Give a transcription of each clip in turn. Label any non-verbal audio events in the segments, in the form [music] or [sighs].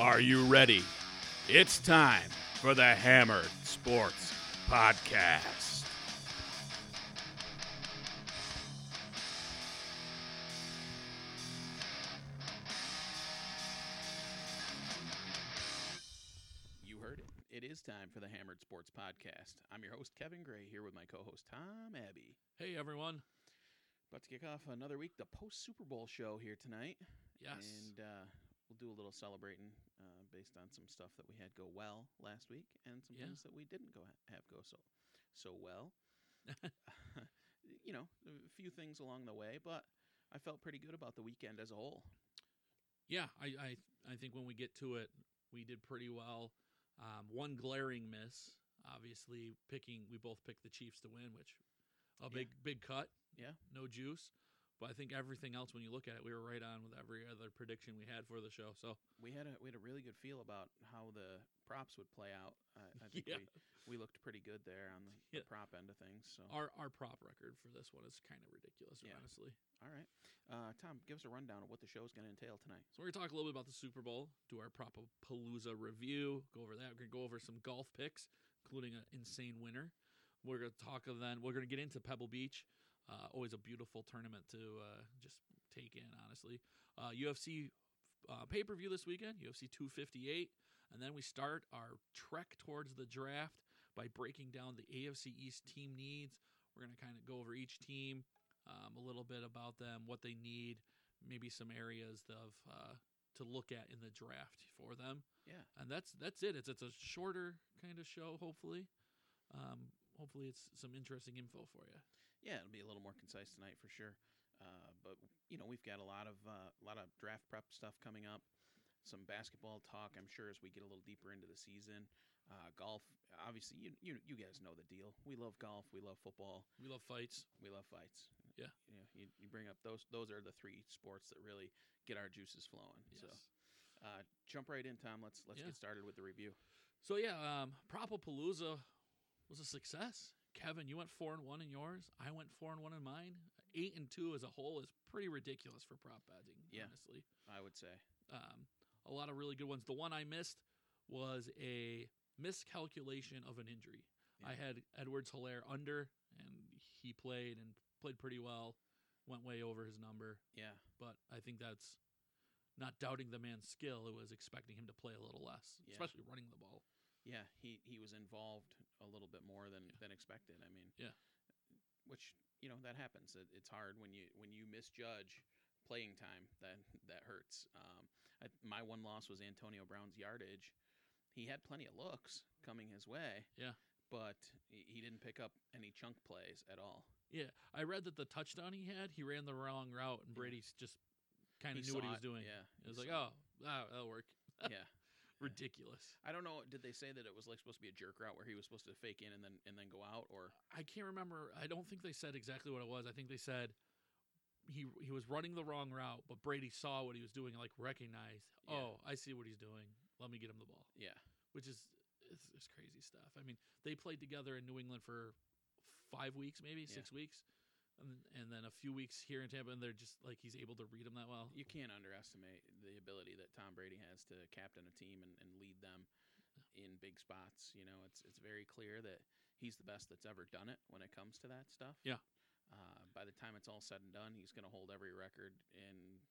Are you ready? It's time for the Hammered Sports Podcast. You heard it. It is time for the Hammered Sports Podcast. I'm your host, Kevin Gray, here with my co host, Tom Abbey. Hey everyone. About to kick off another week, the post Super Bowl show here tonight. Yes. And uh, we'll do a little celebrating uh, based on some stuff that we had go well last week and some Yeah. things that we didn't go have go so so well. [laughs] [laughs] you know, a few things along the way, but I felt pretty good about the weekend as a whole. yeah, I, I I think when we get to it, we did pretty well. Um, one glaring miss, obviously picking we both picked the Chiefs to win, which a Yeah. big big cut. Yeah. No juice. But I think everything else when you look at it, we were right on with every other prediction we had for the show. So We had a we had a really good feel about how the props would play out. I, I think Yeah. we, we looked pretty good there on the, Yeah. the prop end of things. So our our prop record for this one is kind of ridiculous, Yeah. honestly. all right, uh, Tom, give us a rundown of what the show is going to entail tonight. So we're gonna talk a little bit about the Super Bowl, do our prop Palooza review, go over that. We're gonna go over some golf picks, including an insane winner. We're gonna talk of then. We're gonna get into Pebble Beach. Uh, always a beautiful tournament to uh, just take in, honestly. Uh, UFC uh, pay per view this weekend, UFC 258, and then we start our trek towards the draft by breaking down the AFC East team needs. We're gonna kind of go over each team, um, a little bit about them, what they need, maybe some areas of uh, to look at in the draft for them. Yeah. and that's that's it. It's it's a shorter kind of show. Hopefully, um, hopefully it's some interesting info for you. Yeah, it'll be a little more concise tonight for sure. Uh, but you know, we've got a lot of uh, a lot of draft prep stuff coming up. Some basketball talk, I'm sure, as we get a little deeper into the season. Uh, golf, obviously, you, you you guys know the deal. We love golf. We love football. We love fights. We love fights. Yeah. you know, you, you bring up those. Those are the three sports that really get our juices flowing. Yes. So, uh, jump right in, Tom. Let's let's Yeah. get started with the review. So yeah, um, Propapalooza was a success. Kevin, you went four and one in yours. I went four and one in mine. Eight and two as a whole is pretty ridiculous for prop betting. Yeah. honestly. I would say. Um, a lot of really good ones. The one I missed was a miscalculation of an injury. I had Edwards Helaire under, and he played and played pretty well. Went way over his number, Yeah, but I think that's not doubting the man's skill. It was expecting him to play a little less, Yeah. especially running the ball. yeah. He he was involved a little bit more than Yeah. than expected. I mean, Yeah. which you know that happens. It, it's hard when you when you misjudge playing time. That that hurts. Um, I, my one loss was Antonio Brown's yardage. He had plenty of looks coming his way. Yeah. but he, he didn't pick up any chunk plays at all. Yeah, I read that the touchdown he had, he ran the wrong route, and. Brady's just kind of knew what he was it, doing. Yeah, It was like, oh, that'll work. [laughs] yeah. Ridiculous. I don't know. Did they say that it was like supposed to be a jerk route where he was supposed to fake in and then and then go out, or I can't remember. I don't think they said exactly what it was. I think they said he he was running the wrong route, but Brady saw what he was doing, and like recognized. Yeah. Oh, I see what he's doing. Let me get him the ball, yeah, which is it's, it's crazy stuff. I mean, they played together in New England for five weeks, maybe Yeah. six weeks, and and then a few weeks here in Tampa, and they're just like he's able to read them that well. you can't underestimate the ability that Tom Brady has to captain a team and, and lead them in big spots. You know, it's it's very clear that he's the best that's ever done it when it comes to that stuff. Yeah. Uh, by the time it's all said and done, he's going to hold every record, and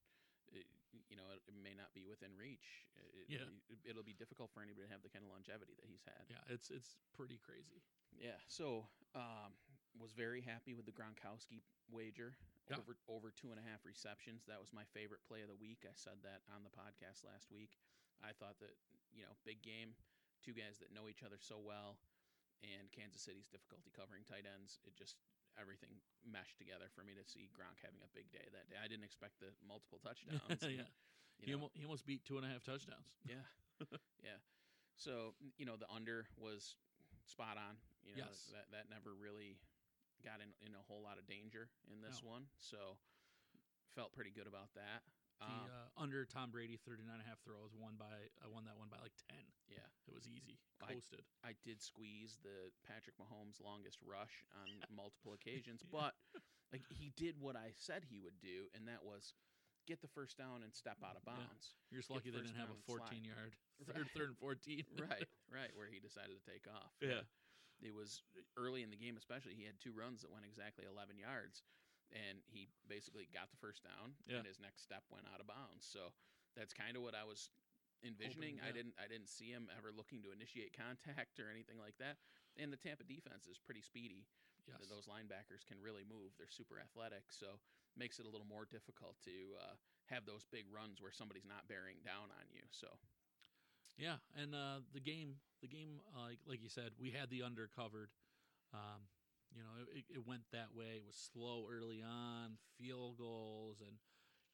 it, you know it, it may not be within reach. It, Yeah. it, will be difficult for anybody to have the kind of longevity that he's had. Yeah, it's it's pretty crazy. Yeah. So, um, was very happy with the Gronkowski wager Yeah. over over two and a half receptions. That was my favorite play of the week. I said that on the podcast last week. I thought that you know, big game, two guys that know each other so well, and Kansas City's difficulty covering tight ends. It just everything meshed together for me to see Gronk having a big day that day. I didn't expect the multiple touchdowns. [laughs] yeah, you he, know, almost, he almost beat two and a half touchdowns. yeah, [laughs] yeah. So you know the under was spot on. You know Yes. that that never really got in in a whole lot of danger in this No. one. So felt pretty good about that. The Um, uh, under Tom Brady 39 and a half throws won by I won that one by like 10. yeah, It was easy. I- Coasted. I did squeeze the Patrick Mahomes longest rush on [laughs] multiple occasions, Yeah. but like he did what I said he would do, and that was get the first down and step out of Yeah. bounds. You're just lucky they didn't have a down and slide. 14 yard [laughs] third, Right. third and 14. right, [laughs] right, where he decided to take off. Yeah. It was early in the game, especially. He had two runs that went exactly 11 yards, and he basically got the first down, Yeah. and his next step went out of bounds. So that's kind of what I was envisioning. I yeah. didn't, I didn't see him ever looking to initiate [laughs] contact or anything like that. And the Tampa defense is pretty speedy. Yes. Those linebackers can really move. They're super athletic, so makes it a little more difficult to uh, have those big runs where somebody's not bearing down on you. So Yeah, and uh, the game, the game, uh, like, like you said, we had the under covered. Um, you know, it, it went that way. It was slow early on, field goals, and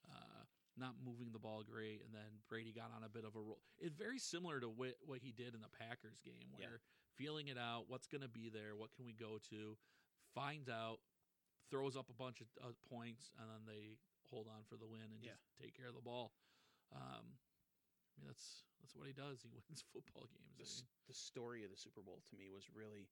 uh, not moving the ball great. And then Brady got on a bit of a roll. It's very similar to what, what he did in the Packers game, Yeah. where feeling it out, what's going to be there, what can we go to, finds out, throws up a bunch of uh, points, and then they hold on for the win and Yeah. just take care of the ball. Um, I mean, that's that's what he does. He [laughs] wins football games. the, I s- mean, the story of the Super Bowl to me was really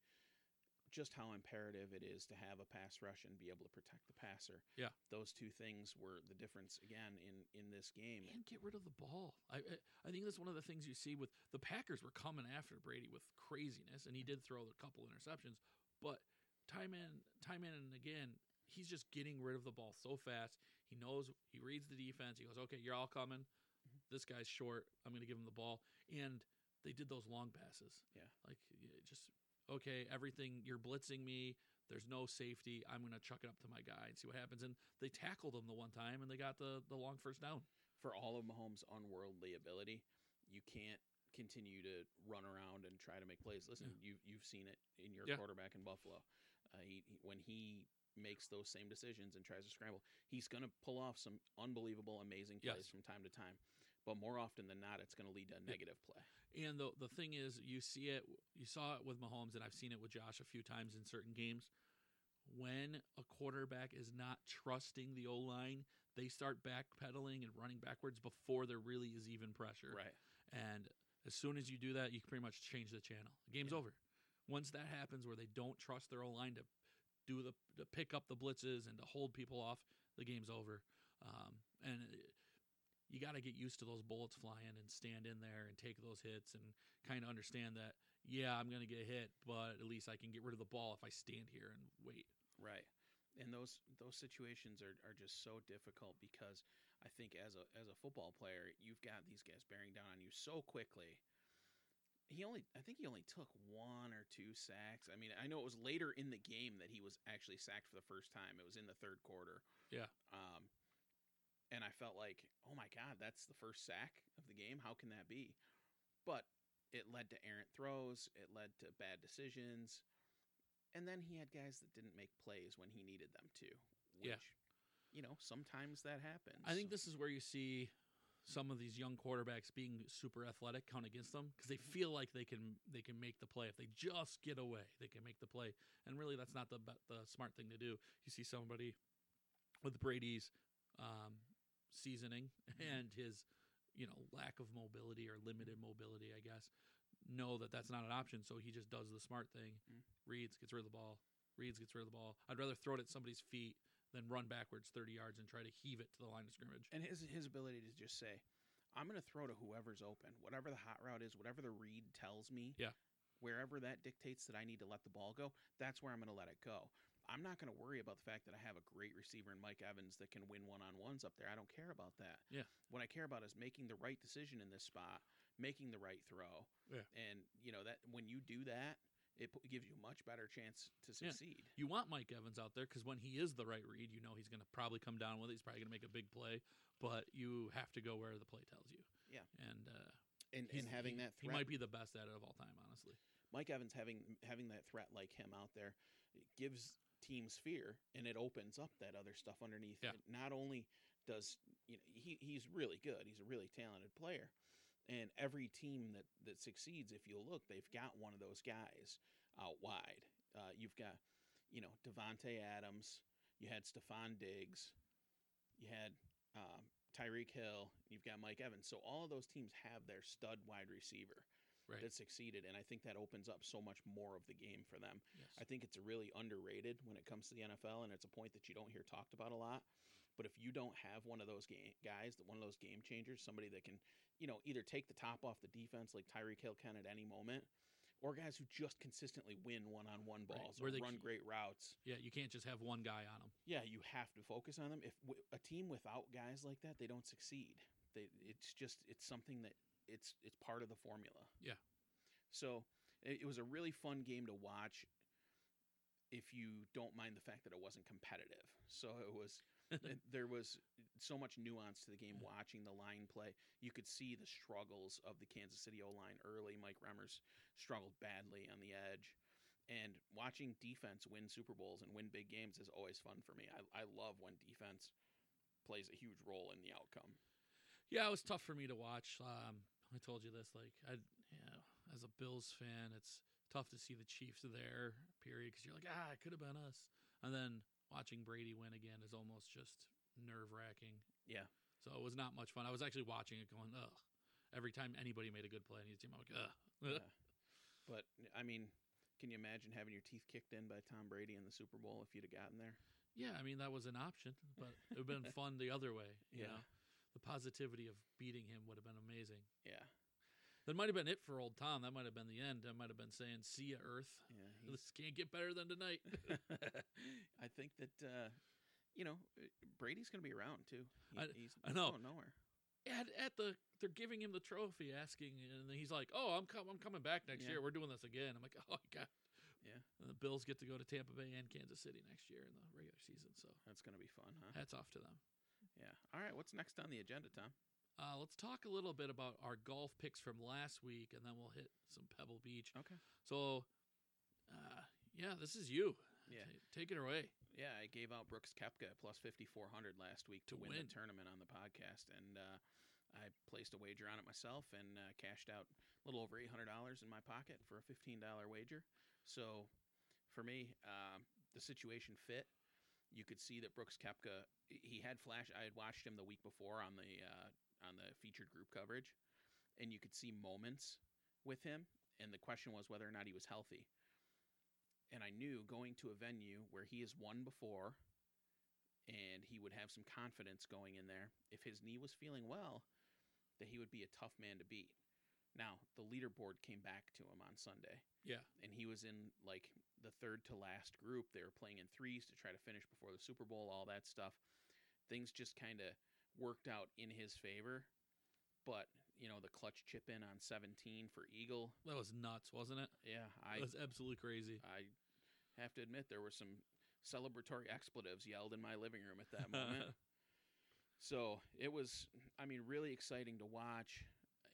just how imperative it is to have a pass rush and be able to protect the passer. Yeah. those two things were the difference again in in this game. and get rid of the ball. I, I I think that's one of the things you see with the Packers were coming after Brady with craziness, and he did throw a couple interceptions, but time in time in and again, he's just getting rid of the ball so fast. He knows he reads the defense. He goes, "Okay, you're all coming. This guy's short. I'm going to give him the ball." And they did those long passes. Yeah. like just okay, everything you're blitzing me. There's no safety. I'm going to chuck it up to my guy and see what happens. And they tackled him the one time, and they got the the long first down. For all of Mahomes' unworldly ability, you can't continue to run around and try to make plays. Listen, you you've seen it in your Yeah. quarterback in Buffalo. Uh, he, he when he makes those same decisions and tries to scramble, he's going to pull off some unbelievable, amazing plays Yes. from time to time. But more often than not, it's going to lead to a negative play. And the the thing is, you see it, you saw it with Mahomes, and I've seen it with Josh a few times in certain games. When a quarterback is not trusting the O line, they start backpedaling and running backwards before there really is even pressure. Right. And as soon as you do that, you can pretty much change the channel. The game's Yeah. over. Once that happens, where they don't trust their O line to do the to pick up the blitzes and to hold people off, the game's over. Um, and you got to get used to those bullets flying and stand in there and take those hits and kind of understand that yeah i'm going to get hit but at least i can get rid of the ball if i stand here and wait Right. And those those situations are, are just so difficult because I think as a as a football player, you've got these guys bearing down on you so quickly. He only I think he only took one or two sacks. I mean, I know it was later in the game that he was actually sacked for the first time. It was in the third quarter. Yeah. Um and I felt like, "Oh my god, that's the first sack of the game. How can that be?" But it led to errant throws, it led to bad decisions. And then he had guys that didn't make plays when he needed them to. Which, Yeah. you know, sometimes that happens. i think this is where you see some of these young quarterbacks being super athletic count against them because they feel like they can they can make the play if they just get away they can make the play and really that's not the the smart thing to do you see somebody with brady's um, seasoning [laughs] and his you know lack of mobility or limited mobility i guess know that that's not an option so he just does the smart thing Mm. reads gets rid of the ball reads gets rid of the ball i'd rather throw it at somebody's feet than run backwards 30 yards and try to heave it to the line of scrimmage and his his ability to just say, "I'm going to throw to whoever's open, whatever the hot route is, whatever the read tells me." Yeah. Wherever that dictates that I need to let the ball go, that's where I'm going to let it go. I'm not going to worry about the fact that I have a great receiver in Mike Evans that can win one on ones up there. I don't care about that. Yeah. What I care about is making the right decision in this spot, making the right throw. Yeah. And you know that when you do that, it gives you a much better chance to Yeah. succeed. You want Mike Evans out there because when he is the right read, you know he's going to probably come down with it. He's probably going to make a big play, but you have to go where the play tells you. Yeah. and uh, And and having he, that threat. he might be the best at it of all time, honestly. Mike Evans having having that threat like him out there it gives teams fear and it opens up that other stuff underneath. Yeah. It not only does you know he, he's really good, he's a really talented player. And every team that that succeeds, if you look, they've got one of those guys out wide. Uh, you've got, you know, Davante Adams. You had Stefon Diggs. You had um, Tyreek Hill. You've got Mike Evans. So all of those teams have their stud wide receiver Right. that succeeded, and I think that opens up so much more of the game for them. yes. I think it's really underrated when it comes to the NFL, and it's a point that you don't hear talked about a lot. But if you don't have one of those game guys, one of those game changers, somebody that can, you know, either take the top off the defense like Tyreek Hill can at any moment, or guys who just consistently win one-on-one balls where or run keep- great routes. Yeah, you can't just have one guy on them. Yeah, you have to focus on them. If w- a team without guys like that, they don't succeed. They, it's just it's something that it's it's part of the formula. Yeah. So it, it was a really fun game to watch. If you don't mind the fact that it wasn't competitive, so it was [laughs] there was so much nuance to the game. Watching the line play, you could see the struggles of the Kansas City O line early. Mike Remmers struggled badly on the edge. And watching defense win Super Bowls and win big games is always fun for me. I, I love when defense plays a huge role in the outcome. Yeah, it was tough for me to watch. Um, I told you this, like, I, yeah, as a Bills fan, it's tough to see the Chiefs there, period, because you're like, ah, it could have been us. And then watching Brady win again is almost just nerve wracking. Yeah. So it was not much fun. I was actually watching it going, ugh. Every time anybody made a good play on his team, I'm like, ugh. Yeah. [laughs] But I mean, can you imagine having your teeth kicked in by Tom Brady in the Super Bowl if you'd have gotten there? Yeah, I mean that was an option, but it would have been [laughs] fun the other way. You Yeah. know, the positivity of beating him would have been amazing. Yeah. That might have been it for old Tom. That might have been the end. That might have been saying, "See ya, Earth. Yeah. [laughs] This can't get better than tonight." [laughs] [laughs] I think that uh, you know Brady's going to be around too. He- I- he's, I know. going nowhere. at, at the they're giving him the trophy, asking, and then he's like, "Oh, I'm com- I'm coming back next Yeah. year. We're doing this again." I'm like, "Oh my God." Yeah. And the Bills get to go to Tampa Bay and Kansas City next year in the regular season. So That's going to be fun, huh? hats off to them. Yeah. All right. What's next on the agenda, Tom? Uh, let's talk a little bit about our golf picks from last week, and then we'll hit some Pebble Beach. Okay. So, uh, yeah, this is you. Yeah. Ta- take it away. Yeah, I gave out Brooks Koepka plus 5,400 last week to, To win, win. the tournament on the podcast. And uh, I placed a wager on it myself and uh, cashed out a little over $800 in my pocket for a $15 wager. So for me, um, the situation fit. You could see that Brooks Koepka, he had flash. I had watched him the week before on the uh, on the featured group coverage, and you could see moments with him. And the question was whether or not he was healthy and I knew going to a venue where he has won before and he would have some confidence going in there if his knee was feeling well that he would be a tough man to beat. Now, the leaderboard came back to him on Sunday Yeah. and he was in like the third to last group. They were playing in threes to try to finish before the Super Bowl, all that stuff. Things just kind of worked out in his favor. But, you know, the clutch chip in on 17 for Eagle. That was nuts, wasn't it? Yeah, I That was absolutely crazy. I have to admit there were some celebratory expletives yelled in my living room at that moment. [laughs] so it was, I mean, really exciting to watch,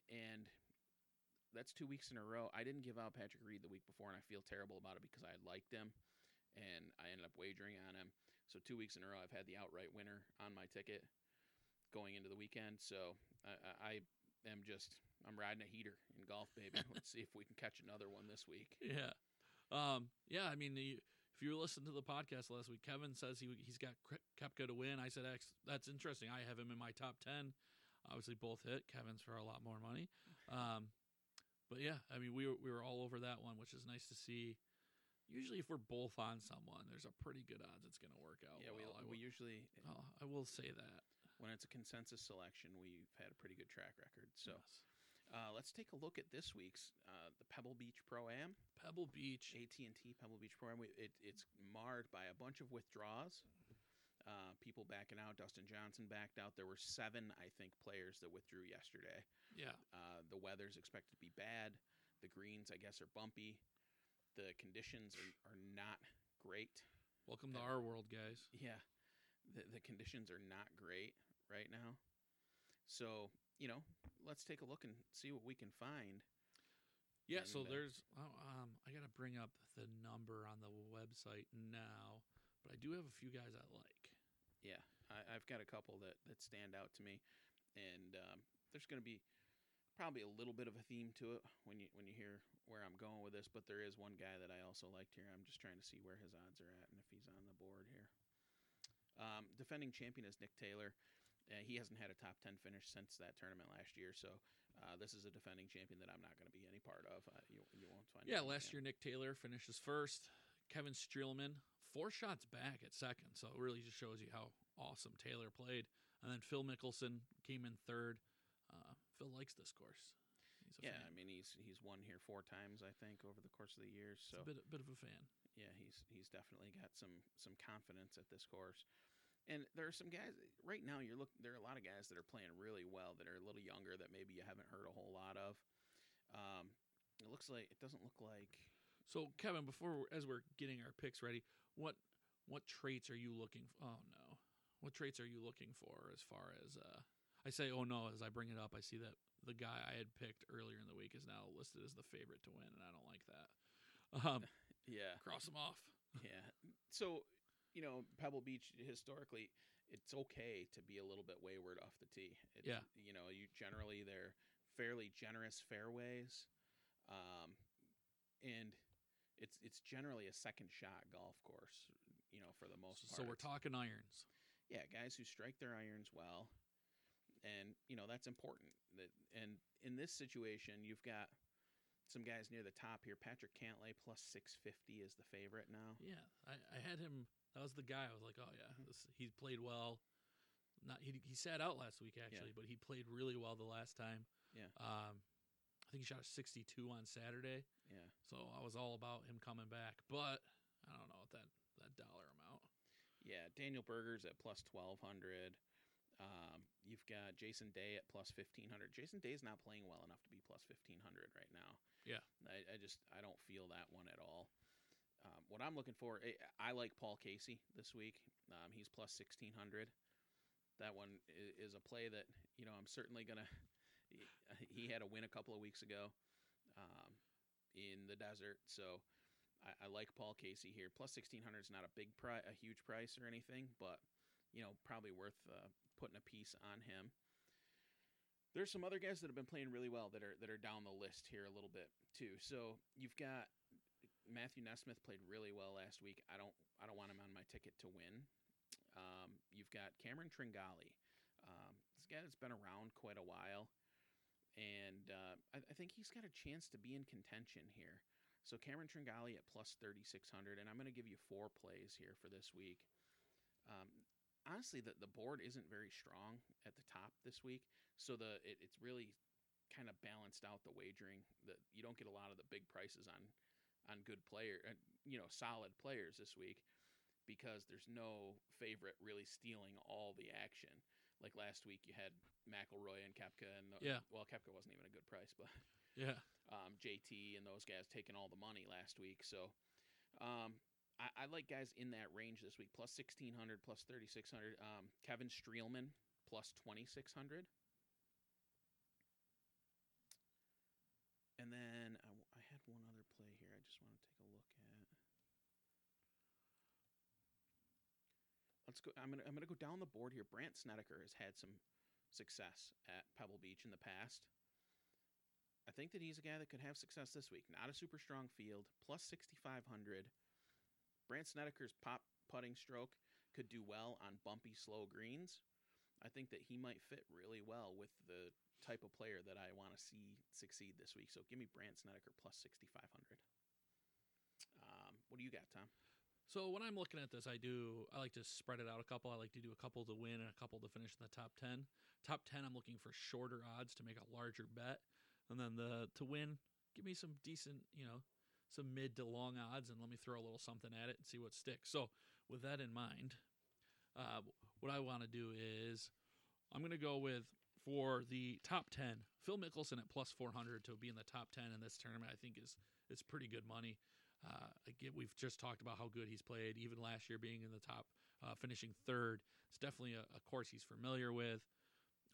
and that's two weeks in a row. I didn't give out Patrick Reed the week before, and I feel terrible about it because I liked him, and I ended up wagering on him. So two weeks in a row, I've had the outright winner on my ticket going into the weekend. So I, I, I am just I'm riding a heater in golf, baby. [laughs] Let's see if we can catch another one this week. Yeah. Um, yeah, I mean, you, if you listened to the podcast last week, Kevin says he he's got Koepka to win. I said, "Ex- that's interesting. I have him in my top 10. Obviously, both hit. Kevin's for a lot more money. Um, but yeah, I mean, we were, we were all over that one, which is nice to see. Usually, if we're both on someone, there's a pretty good odds it's going to work out. Yeah, we well. I, we usually oh, I will say that. when it's a consensus selection, we've had a pretty good track record. So Yes. uh, let's take a look at this week's uh, the Pebble Beach Pro Am, Pebble Beach. AT and T Pebble Beach Pro Am. It, it's marred by a bunch of withdrawals. Uh, people backing out. Dustin Johnson backed out. There were seven, I think, players that withdrew yesterday. Yeah. Uh, the weather's expected to be bad. The greens, I guess, are bumpy. The conditions are, are not great. Welcome to our world, guys. Yeah, the the conditions are not great right now. So you know, let's take a look and see what we can find. Yeah, so uh, there's oh, um I got to bring up the number on the website now, but I do have a few guys I like. Yeah, I, I've got a couple that that stand out to me, and um, there's going to be probably a little bit of a theme to it when you when you hear where I'm going with this. But there is one guy that I also liked here. I'm just trying to see where his odds are at and if he's on the board here. Um, defending champion is Nick Taylor. Uh, he hasn't had a top ten finish since that tournament last year, so uh, this is a defending champion that I'm not going to be any part of. Uh, you, you won't find. Yeah, last year Nick Taylor finishes first. Kevin Streelman four shots back at second. So it really just shows you how awesome Taylor played. And then Phil Mickelson came in third. Uh, Phil likes this course. He's a Yeah, fan. I mean he's he's won here four times I think over the course of the years. So a bit, bit of a fan. yeah, he's he's definitely got some some confidence at this course. And there are some guys right now. You're look. There are a lot of guys that are playing really well that are a little younger that maybe you haven't heard a whole lot of. Um, it looks like it doesn't look like So Kevin, before as we're getting our picks ready, what what traits are you looking? For? Oh no, what traits are you looking for as far as? Uh, I say oh no as I bring it up. I see that the guy I had picked earlier in the week is now listed as the favorite to win, and I don't like that. Um, [laughs] yeah cross him off. [laughs] yeah. So you know Pebble Beach historically, it's okay to be a little bit wayward off the tee. It's, Yeah. You know, you generally they're fairly generous fairways, um, and it's it's generally a second shot golf course. You know, for the most part. So we're talking irons. yeah, guys who strike their irons well, and you know that's important. That and in this situation, you've got some guys near the top here. Patrick Cantlay plus six fifty is the favorite now. Yeah, I, I had him. That was the guy. I was like, oh yeah, this, he played well. Not he he sat out last week actually, but he played really well the last time. Yeah. Um, I think he shot a 62 on Saturday. Yeah, So I was all about him coming back, but I don't know what that that dollar amount. yeah. Daniel Berger's at plus twelve hundred. Um, you've got Jason Day at plus fifteen hundred. Jason Day's not playing well enough to be plus fifteen hundred right now. Yeah. I, I just I don't feel that one at all. Um, what I'm looking for, I, I like Paul Casey this week. Um, he's plus sixteen hundred. That one is, is a play that you know I'm certainly gonna. [laughs] He, had a win a couple of weeks ago um, in the desert, so I, I like Paul Casey here. Plus sixteen hundred is not a big price, a huge price or anything, but you know probably worth uh, putting a piece on him. There's some other guys that have been playing really well that are that are down the list here a little bit too. So you've got Matthew NeSmith played really well last week. I don't I don't want him on my ticket to win. Um, you've got Cameron Tringale, um, this guy that's been around quite a while, and uh, I, I think he's got a chance to be in contention here. So Cameron Tringale at plus thirty six hundred, and I'm going to give you four plays here for this week. Um, honestly, the the board isn't very strong at the top this week, so the it, it's really kind of balanced out the wagering. That you don't get a lot of the big prices on on good player, uh, you know, solid players this week because there's no favorite really stealing all the action. Like last week, you had McIlroy and Koepka, and Yeah. well, Koepka wasn't even a good price, but Yeah, [laughs] um, JT and those guys taking all the money last week. So um, I, I like guys in that range this week, plus 1600, plus 3600. Um, Kevin Streelman, plus 2600. And then I, w- I had one other play here. I just want to take a look at. Let's go. I'm gonna I'm gonna go down the board here. Brandt Snedeker has had some success at Pebble Beach in the past. I think that he's a guy that could have success this week. Not a super strong field, plus 6,500. Brandt Snedeker's pop putting stroke could do well on bumpy, slow greens. I think that he might fit really well with the type of player that I want to see succeed this week. So give me Brandt Snedeker plus 6,500. Um, what do you got, Tom? So when I'm looking at this, I do I like to spread it out a couple. I like to do a couple to win and a couple to finish in the top ten. Top ten, I'm looking for shorter odds to make a larger bet, and then the to win, give me some decent, you know, some mid to long odds, and let me throw a little something at it and see what sticks. So with that in mind, uh, what I want to do is I'm going to go with for the top ten, Phil Mickelson at plus 400 to be in the top ten in this tournament. I think is is pretty good money. Uh, again, we've just talked about how good he's played, even last year being in the top, uh, finishing third. It's definitely a, a course he's familiar with.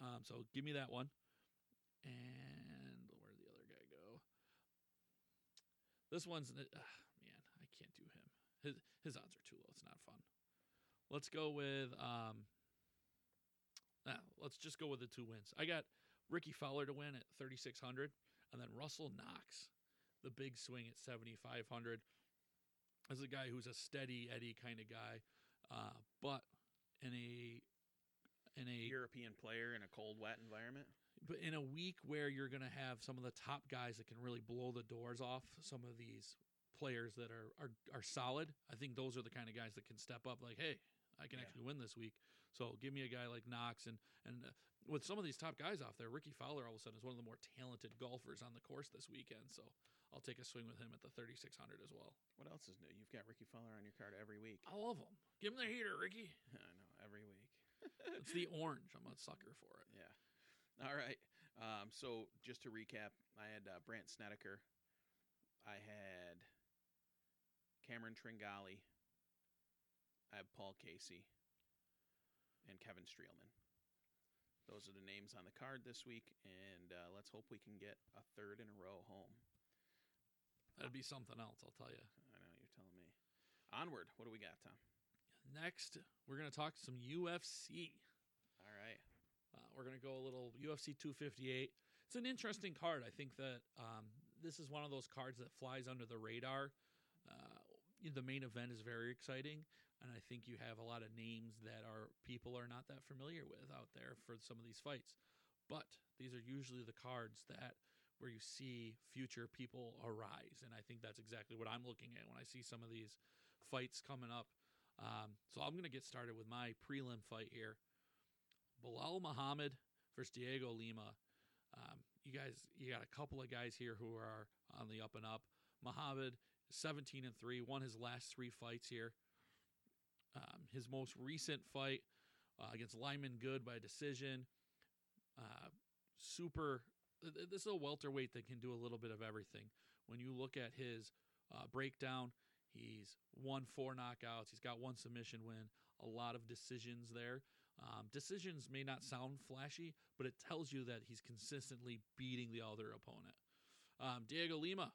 Um, so give me that one. And where did the other guy go? This one's uh, man, I can't do him. His his odds are too low. It's not fun. Let's go with um. Nah, let's just go with the two wins. I got Rickie Fowler to win at 3600 and then Russell Knox the big swing at 7500 as a guy who's a steady Eddie kind of guy uh, but in a in a European player in a cold, wet environment. but in a week where you're going to have some of the top guys that can really blow the doors off some of these players that are, are are solid. I think those are the kind of guys that can step up. Like, hey, I can Yeah. actually win this week. So give me a guy like Knox and and uh, with some of these top guys off there, Rickie Fowler all of a sudden is one of the more talented golfers on the course this weekend. So I'll take a swing with him at the 3600 as well. What else is new? You've got Rickie Fowler on your card every week. I love him. Give him the heater, Rickie. [laughs] I know every week. [laughs] It's the orange. I'm a sucker for it. Yeah. All right. Um, so just to recap, I had uh, Brandt Snedeker. I had Cameron Tringale. I have Paul Casey and Kevin Streelman. Those are the names on the card this week, and uh, let's hope we can get a third in a row home. That'd be something else, I'll tell you. I know you're telling me. Onward. What do we got, Tom? Next, we're going to talk some UFC. All right. Uh, we're going to go a little UFC 258. It's an interesting card. I think that um, this is one of those cards that flies under the radar. Uh, the main event is very exciting, and I think you have a lot of names that are people are not that familiar with out there for some of these fights. But these are usually the cards that where you see future people arise, and I think that's exactly what I'm looking at when I see some of these fights coming up. Um, so I'm going to get started with my prelim fight here. Belal Muhammad versus Diego Lima. Um, you guys, you got a couple of guys here who are on the up and up. Muhammad, 17 and three, won his last three fights here. Um, his most recent fight uh, against Lyman Good by decision. Uh, super. Th- th- This is a welterweight that can do a little bit of everything. When you look at his uh, breakdown, he's won four knockouts. He's got one submission win. A lot of decisions there. Um, decisions may not sound flashy, but it tells you that he's consistently beating the other opponent. Um, Diego Lima,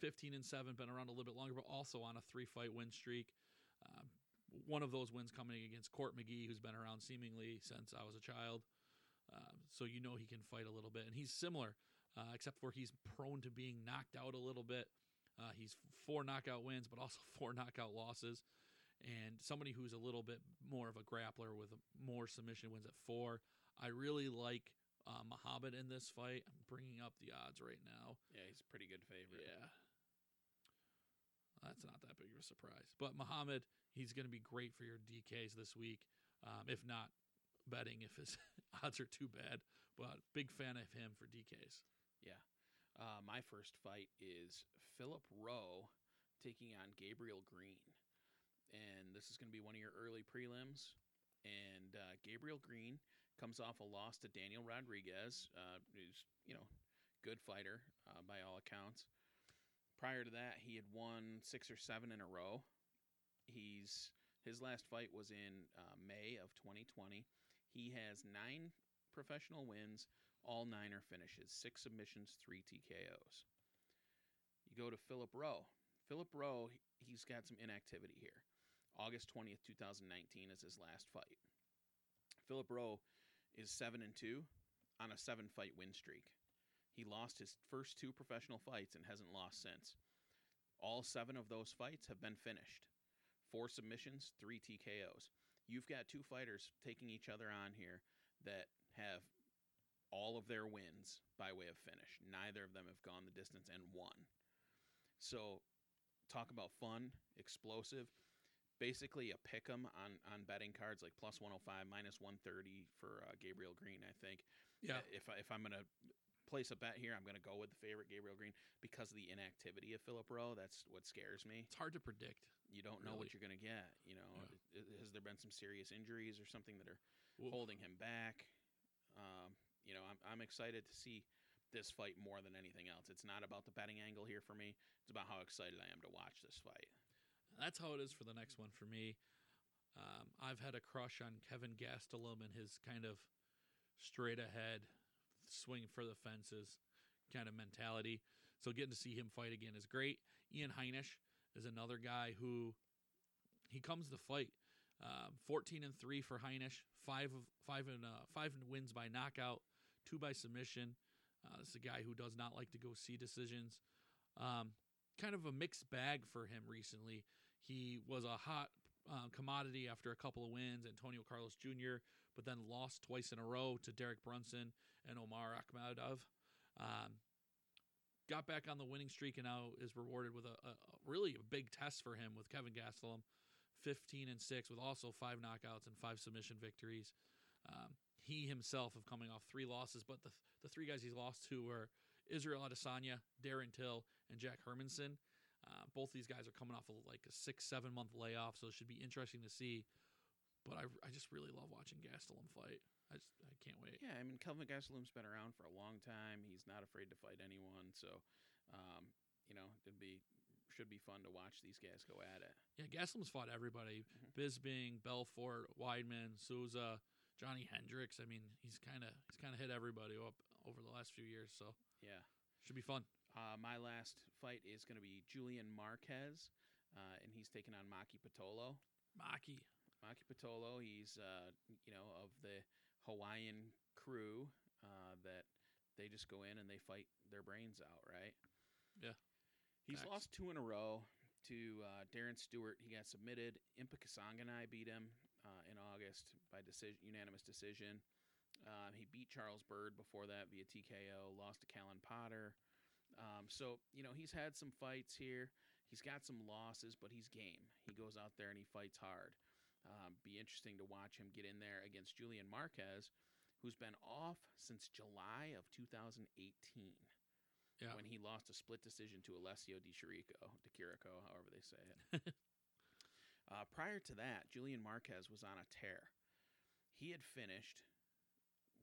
15 and 7, been around a little bit longer, but also on a three fight win streak. Um, one of those wins coming against Court McGee, who's been around seemingly since I was a child. Um, so you know he can fight a little bit. And he's similar, uh, except for he's prone to being knocked out a little bit. Uh, he's four knockout wins, but also [laughs] four knockout losses and somebody who's a little bit more of a grappler with more submission wins at four. I really like uh, Muhammad in this fight. I'm bringing up the odds right now. Yeah, he's a pretty good favorite. Yeah. That's not that big of a surprise. But Muhammad, he's going to be great for your DKs this week. Um, if not betting, if his [laughs] odds are too bad. But big fan of him for DKs. Yeah. Uh, my first fight is Philip Rowe taking on Gabriel Green. And this is going to be one of your early prelims. And uh, Gabriel Green comes off a loss to Daniel Rodriguez, uh, who's, you know, good fighter uh, by all accounts. Prior to that, he had won six or seven in a row. He's his last fight was in uh, May of 2020. He has nine professional wins, all nine are finishes, six submissions, three TKOs. You go to Philip Rowe. Philip Rowe, he's got some inactivity here. August 20th, 2019 is his last fight. Philip Rowe is 7 and 2 on a 7 fight win streak. He lost his first two professional fights and hasn't lost since. All 7 of those fights have been finished. 4 submissions, 3 TKOs. You've got two fighters taking each other on here that have all of their wins by way of finish. Neither of them have gone the distance and won. So, talk about fun, explosive. Basically, a pick 'em on on betting cards like plus 105, minus 130 for uh, Gabriel Green. I think. Yeah. If I, if I'm gonna place a bet here, I'm gonna go with the favorite Gabriel Green because of the inactivity of Philip Rowe. That's what scares me. It's hard to predict. You don't know what you're gonna get. You know, Yeah. Has there been some serious injuries or something that are Oof. holding him back? Um, you know, I'm I'm excited to see this fight more than anything else. It's not about the betting angle here for me. It's about how excited I am to watch this fight. That's how it is for the next one for me. Um, I've had a crush on Kelvin Gastelum and his kind of straight ahead, swing for the fences kind of mentality. So getting to see him fight again is great. Ian Heinisch is another guy who he comes to fight. Um, 14 and three for Heinisch, five of five and uh, five wins by knockout, two by submission. Uh, this is a guy who does not like to go see decisions. Um, kind of a mixed bag for him recently. He was a hot uh, commodity after a couple of wins, Antonio Carlos Jr., but then lost twice in a row to Derek Brunson and Omar Akhmedov. Um, got back on the winning streak and now is rewarded with a, a, really a big test for him with Kelvin Gastelum, 15 and 6 with also five knockouts and five submission victories. Um, he himself of coming off three losses, but the the three guys he's lost to were Israel Adesanya, Darren Till, and Jack Hermansson. Uh, both these guys are coming off of like a six, seven month layoff, so it should be interesting to see. But I, I just really love watching Gastelum fight. I just I can't wait. Yeah, I mean, Kelvin Gastelum's been around for a long time. He's not afraid to fight anyone. So, um, you know, it'd be should be fun to watch these guys go at it. Yeah, Gastelum's fought everybody: Mhm. Bisping, Belfort, Weidman, Souza, Johnny Hendricks. I mean, he's kind of he's kind of hit everybody up over the last few years. So Yeah. should be fun. Uh, my last fight is going to be Julian Marquez, uh, and he's taking on Maki Pitolo. Maki. Maki Pitolo, he's uh, you know of the Hawaiian crew uh, that they just go in and they fight their brains out, right? Yeah. He's Facts. lost two in a row to uh, Darren Stewart. He got submitted. Impa Kasanganay beat him uh, in August by decision, unanimous decision. Um, he beat Charles Byrd before that via TKO. Lost to Callan Potter. Um, so you know he's had some fights here. He's got some losses, but he's game. He goes out there and he fights hard. Um, be interesting to watch him get in there against Julian Marquez, who's been off since July of 2018 Yeah. when he lost a split decision to Alessio Di Chirico, Di Chirico, however they say it. [laughs] uh, prior to that, Julian Marquez was on a tear. He had finished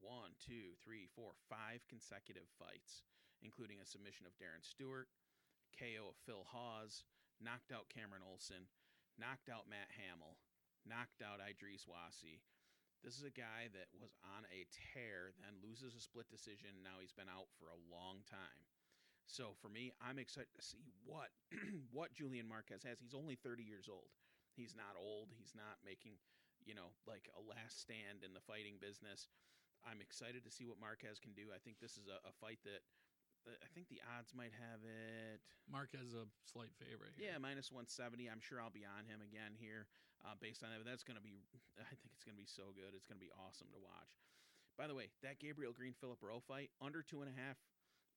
one, two, three, four, five consecutive fights, including a submission of Darren Stewart, KO of Phil Hawes, knocked out Cameron Olson, knocked out Matt Hamill, knocked out Idris Wasi. This is a guy that was on a tear, then loses a split decision. Now he's been out for a long time. So for me, I'm excited to see what [clears throat] what Julian Marquez has. He's only 30 years old. He's not old. He's not making, you know, like a last stand in the fighting business. I'm excited to see what Marquez can do. I think this is a, a fight that uh, I think the odds might have it. Marquez a slight favorite. Here. Yeah, minus 170. I'm sure I'll be on him again here uh, based on that. But that's going to be, I think it's going to be so good. It's going to be awesome to watch. By the way, that Gabriel Green Philip Rowe fight, under two and a half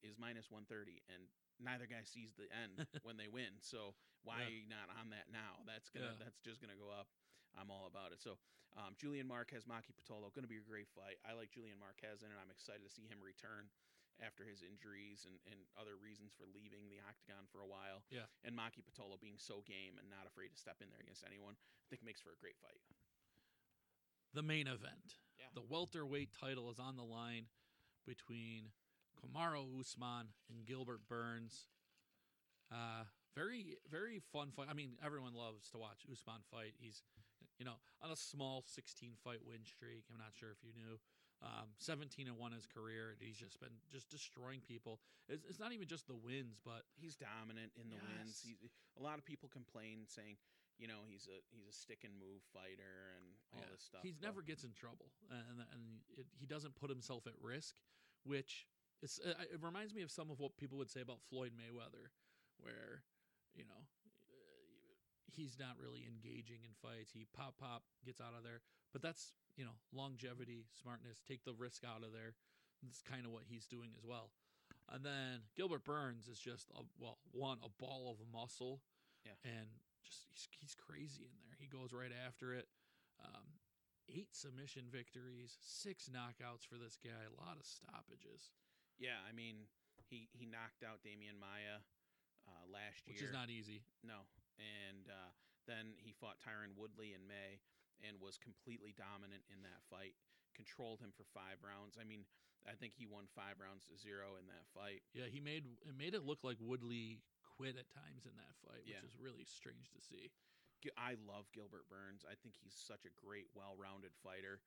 is minus 130. And neither guy sees the end [laughs] when they win. So why Yeah. are you not on that now? That's gonna Yeah. that's just gonna go up. I'm all about it. So um, Julian Marquez, Maki Pitolo, going to be a great fight. I like Julian Marquez in it. I'm excited to see him return after his injuries and, and other reasons for leaving the octagon for a while. Yeah. And Maki Pitolo being so game and not afraid to step in there against anyone, I think makes for a great fight. the main event. Yeah. The welterweight title is on the line between Kamaru Usman and Gilbert Burns. Uh, very, very fun fight. I mean, everyone loves to watch Usman fight. He's, you know, on a small 16 fight win streak. I'm not sure if you knew. Um, 17 and one his career. He's just been just destroying people. It's, it's not even just the wins, but He's dominant in the wins. He's, a lot of people complain saying, you know, he's a he's a stick and move fighter and all Yeah. this stuff. He never gets in trouble, and and it, he doesn't put himself at risk, which is uh, it reminds me of some of what people would say about Floyd Mayweather, where you know uh, he's not really engaging in fights. He pop pop gets out of there, but that's you know longevity, smartness, take the risk out of there. That's kind of what he's doing as well. And then Gilbert Burns is just a, well, one a ball of muscle, Yeah. and just he's, he's crazy in there. He goes right after it. Um, eight submission victories, six knockouts for this guy, a lot of stoppages, Yeah, I mean, he he knocked out Demian Maia uh, last year, which is not easy. no, and uh, then he fought Tyron Woodley in May and was completely dominant in that fight. Controlled him for five rounds. I mean, I think he won five rounds to zero in that fight. Yeah, he made it made it look like Woodley quit at times in that fight, which Yeah. is really strange to see. I love Gilbert Burns. I think he's such a great, well-rounded fighter.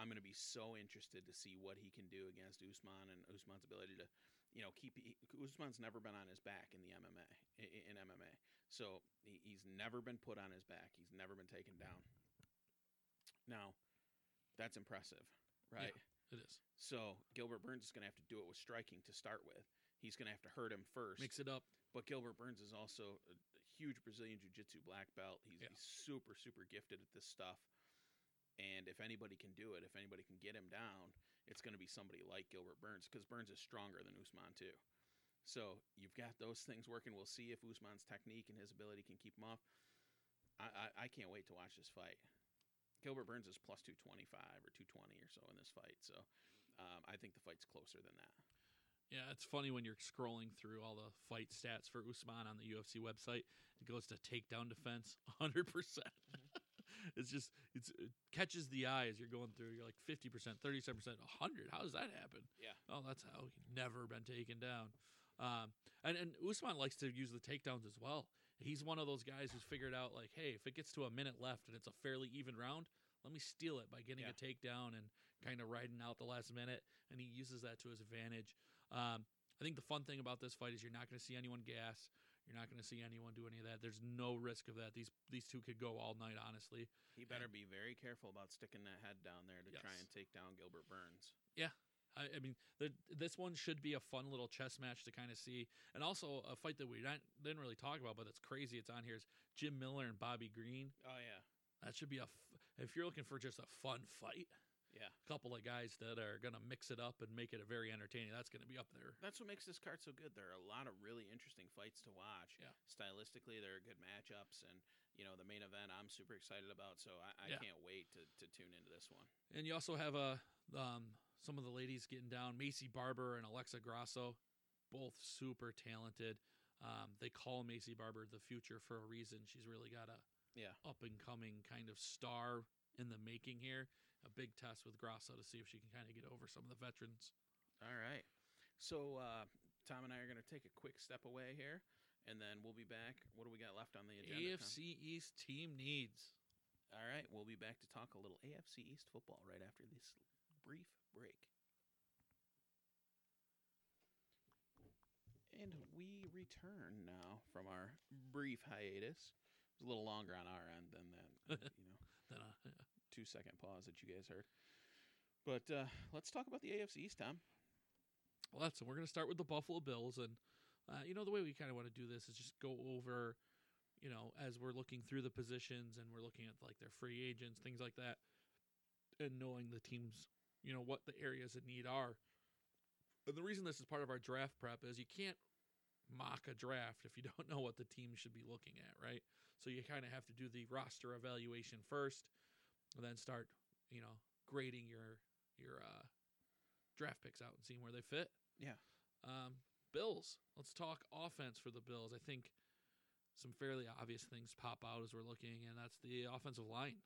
I'm going to be so interested to see what he can do against Usman and Usman's ability to, you know, keep. Usman's never been on his back in the MMA in MMA, so he's never been put on his back. He's never been taken down. Now, that's impressive, right? Yeah, It is So Gilbert Burns is going to have to do it with striking to start with. He's going to have to hurt him first. mix it up. But Gilbert Burns is also a huge Brazilian Jiu Jitsu black belt. He's, Yeah. he's super, super gifted at this stuff. And if anybody can do it, if anybody can get him down, it's going to be somebody like Gilbert Burns because Burns is stronger than Usman, too. So you've got those things working. We'll see if Usman's technique and his ability can keep him off. I, I, I can't wait to watch this fight. Gilbert Burns is plus 225 or 220 or so in this fight. So um, I think the fight's closer than that. Yeah, it's funny when you're scrolling through all the fight stats for Usman on the UFC website. It goes to takedown defense, [laughs] 100%. percent [laughs] it's just it's it catches the eye as you're going through. You're like 50%, 37%, 100. How does that happen? Yeah. Oh, that's how he's never been taken down. Um, and and Usman likes to use the takedowns as well. He's one of those guys who's figured out like, hey, if it gets to a minute left and it's a fairly even round, let me steal it by getting Yeah. a takedown and kind of riding out the last minute. And he uses that to his advantage. Um, I think the fun thing about this fight is you're not going to see anyone gas. You're not going to see anyone do any of that. There's no risk of that. These these two could go all night, honestly. He better be very careful about sticking that head down there to try and take down Gilbert Burns. I, I mean, this one should be a fun little chess match to kind of see, and also a fight that we not, didn't really talk about, but that's crazy. It's on here is Jim Miller and Bobby Green. Oh yeah, That should be a. F- if you're looking for just a fun fight, yeah. a couple of guys that are gonna mix it up and make it a very entertaining. That's gonna be up there. That's what makes this card so good. There are a lot of really interesting fights to watch. Yeah. Stylistically, there are good matchups, and you know the main event I'm super excited about. So I, I Yeah. can't wait to, to tune into this one. And you also have a um, some of the ladies getting down. Maycee Barber and Alexa Grasso, both super talented. Um, they call Maycee Barber the future for a reason. She's really got a Yeah. up and coming kind of star in the making here. A big test with Grasso to see if she can kind of get over some of the veterans. All right. So uh, Tom and I are going to take a quick step away here, and then we'll be back. What do we got left on the agenda? Tom? AFC East team needs. All right, we'll be back to talk a little AFC East football right after this brief break. And we return now from our brief hiatus. It was a little longer on our end than that, [laughs] you know, [laughs] Then, uh, two second pause that you guys heard. But uh, let's talk about the AFC East, Tom. Well, that's we're going to start with the Buffalo Bills, and uh, you know the way we kind of want to do this is just go over, you know, as we're looking through the positions and we're looking at like their free agents, things like that, and knowing the teams, you know, what the areas of need are. And the reason this is part of our draft prep is you can't mock a draft if you [laughs] don't know what the team should be looking at, right? So you kind of have to do the roster evaluation first, and then start, you know, grading your your uh, draft picks out and seeing where they fit. Yeah. Um, Bills. Let's talk offense for the Bills. I think some fairly obvious things pop out as we're looking, and that's the offensive line.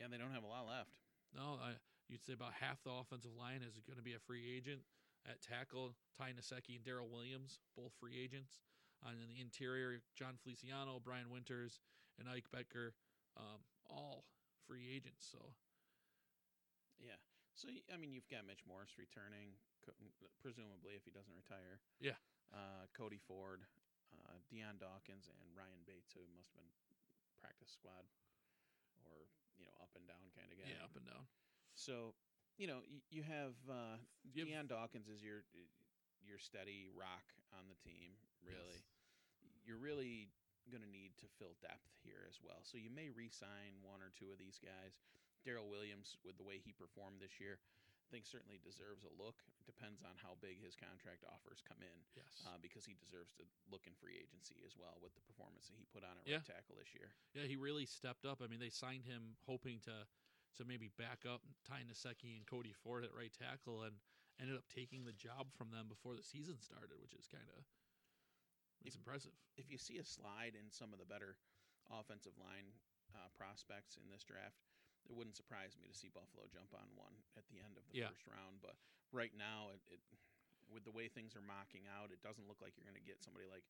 Yeah, they don't have a lot left. No, I, you'd say about half the offensive line is going to be a free agent. At tackle, Ty Nsekhe and Daryl Williams, both free agents. And in the interior, Jon Feliciano, Brian Winters, and Ike Boettger, um, all free agents. So Yeah. So I mean, you've got Mitch Morse returning, presumably if he doesn't retire. Yeah. Uh, Cody Ford, uh, Dion Dawkins, and Ryan Bates, who must have been practice squad, or you know, up and down kind of guy. yeah, up and down. So you know, y- you have uh, You have- Dion Dawkins is your your steady rock on the team. Really, you're really going to need to fill depth here as well. So you may re-sign one or two of these guys. Daryl Williams, with the way he performed this year, I think certainly deserves a look. It depends on how big his contract offers come in, Yes. uh, because he deserves to look in free agency as well with the performance that he put on at Yeah. right tackle this year. Yeah, he really stepped up. I mean, they signed him hoping to to maybe back up Ty Nsekhe and Cody Ford at right tackle, and ended up taking the job from them before the season started, which is kind of it's If- impressive. if you see a slide in some of the better offensive line uh, prospects in this draft, it wouldn't surprise me to see Buffalo jump on one at the end of the Yeah. first round. But right now, it, it with the way things are mocking out, it doesn't look like you're going to get somebody like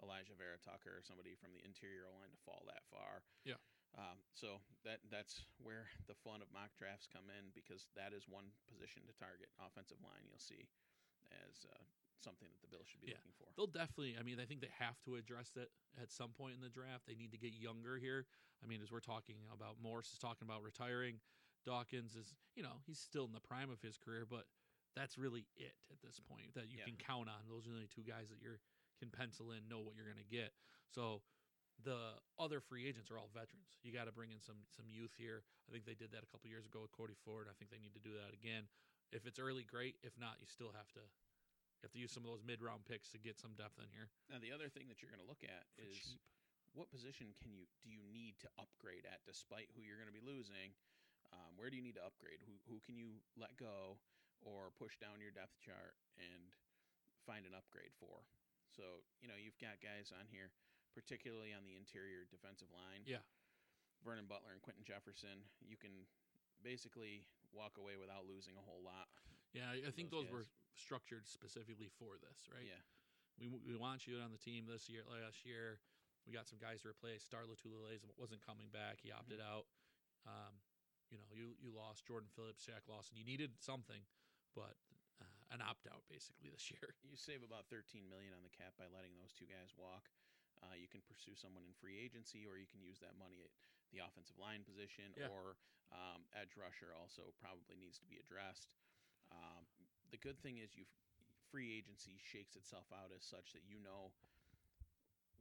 Alijah Vera Tucker or somebody from the interior line to fall that far. Yeah. Um, so that that's where the fun of mock drafts come in because that is one position to target offensive line. You'll see as uh, something that the Bills should be Yeah. looking for. They'll definitely. I mean, I think they have to address it at some point in the draft. They need to get younger here. I mean, as we're talking about, Morse is talking about retiring. Dawkins is, you know, he's still in the prime of his career, but that's really it at this point that you Yeah. can count on. Those are the only two guys that you can pencil in, know what you're going to get. So the other free agents are all veterans. You got to bring in some some youth here. I think they did that a couple years ago with Cody Ford. I think they need to do that again. If it's early, great. If not, you still have to You have to use some of those mid round picks to get some depth in here. Now the other thing that you're going to look at For is cheap. what position can you do you need to upgrade at despite who you're going to be losing? Um, where do you need to upgrade? Who who can you let go or push down your depth chart and find an upgrade for? So you know you've got guys on here, particularly on the interior defensive line. Yeah. Vernon Butler and Quentin Jefferson. You can basically walk away without losing a whole lot. Yeah, I think those those, were structured specifically for this, right? Yeah. We, we want you on the team this year. Last year, we got some guys to replace. Star Lotulelei wasn't coming back. He opted Mm-hmm. out. Um, you know, you you lost Jordan Phillips, Shaq Lawson. You needed something, but uh, an opt out basically this [laughs] year. you save about 13 million on the cap by letting those two guys walk. Uh, you can pursue someone in free agency, or you can use that money at the offensive line position, Yeah. or um, edge rusher also probably needs to be addressed. Um, the good thing is you free agency shakes itself out as such that you know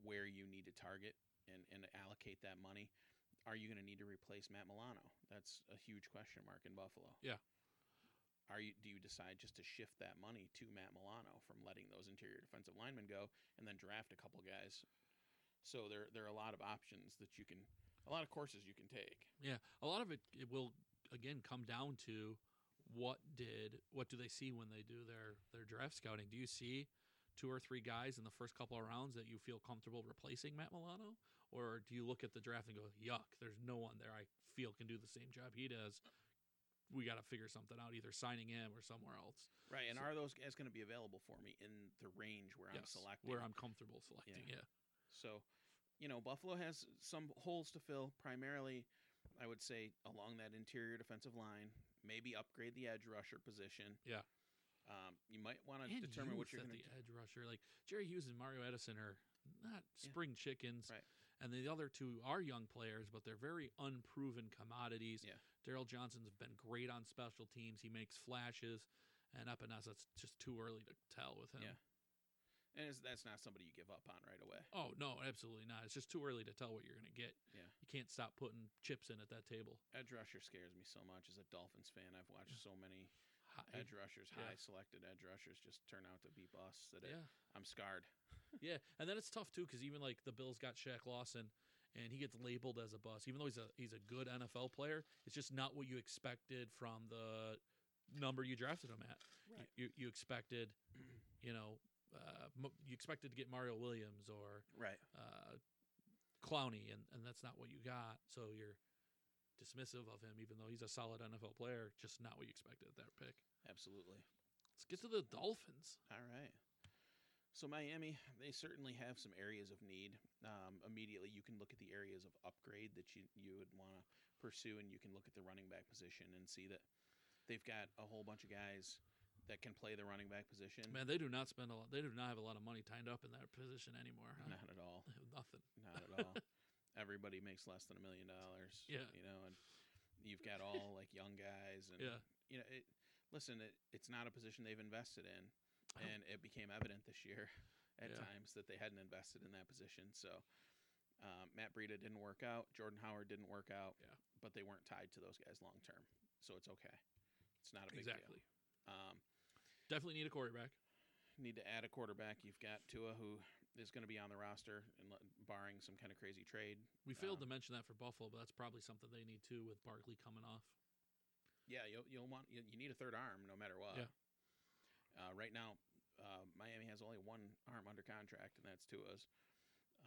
where you need to target and, and allocate that money. Are you going to need to replace Matt Milano? That's a huge question mark in Buffalo. Yeah. Are you do you decide just to shift that money to Matt Milano from letting those interior defensive linemen go and then draft a couple guys? So there there are a lot of options that you can a lot of courses you can take. Yeah, a lot of it, it will again come down to what did what do they see when they do their their draft scouting? Do you see two or three guys in the first couple of rounds that you feel comfortable replacing Matt Milano, or do you look at the draft and go, "Yuck, there's no one there I feel can do the same job he does." We got to figure something out, either signing him or somewhere else. Right. And So- are those guys going to be available for me in the range where I'm selecting? where I'm comfortable selecting. Yeah, So, you know, Buffalo has some holes to fill. Primarily, I would say along that interior defensive line. Maybe upgrade the edge rusher position. Yeah. Um, you might want to determine what you're going to the edge rusher. Like Jerry Hughes and Mario Addison are not Yeah. spring chickens, Right. and the other two are young players, but they're very unproven commodities. Yeah. Daryl Johnson's been great on special teams. He makes flashes, and Epenesa, it's just too early to tell with him. Yeah. And it's, that's not somebody you give up on right away. Oh no, absolutely not. It's just too early to tell what you're going to get. Yeah. You can't stop putting chips in at that table. Edge rusher scares me so much as a Dolphins fan. I've watched so many Hi- edge rushers, yeah. high selected edge rushers, just turn out to be busts. That it, yeah. I'm scarred. [laughs] Yeah, and then it's tough too because even like the Bills got Shaq Lawson, and he gets labeled as a bust, even though he's a he's a good NFL player. It's just not what you expected from the number you drafted him at. You- Right. You, you expected, you know, uh, you expected to get Mario Williams or Right. uh, Clowney, and and that's not what you got. So you're dismissive of him, even though he's a solid NFL player. Just not what you expected at that pick. Absolutely. Let's get to the Dolphins. All right. So Miami, they certainly have some areas of need. Um, immediately, you can look at the areas of upgrade that you you would want to pursue, and you can look at the running back position and see that they've got a whole bunch of guys that can play the running back position. Man, they do not spend a lot. They do not have a lot of money tied up in that position anymore. Huh? Not at all. [laughs] Nothing. Not at all. [laughs] Everybody makes less than a million dollars. Yeah. You know, and you've got all like young guys, and Yeah. you know, it. Listen, it, it's not a position they've invested in, and it became evident this year [laughs] at Yeah. times that they hadn't invested in that position. So um, Matt Breida didn't work out. Jordan Howard didn't work out. Yeah. But they weren't tied to those guys long term, so it's okay. It's not a big Exactly. deal. Um, Definitely need a quarterback. need to add a quarterback. You've got Tua, who is going to be on the roster, and barring some kind of crazy trade. We failed Um, to mention that for Buffalo, but that's probably something they need too with Barkley coming off. Yeah, you'll you'll want you, you need a third arm no matter what. Yeah. Uh, right now, uh, Miami has only one arm under contract, and that's Tua's.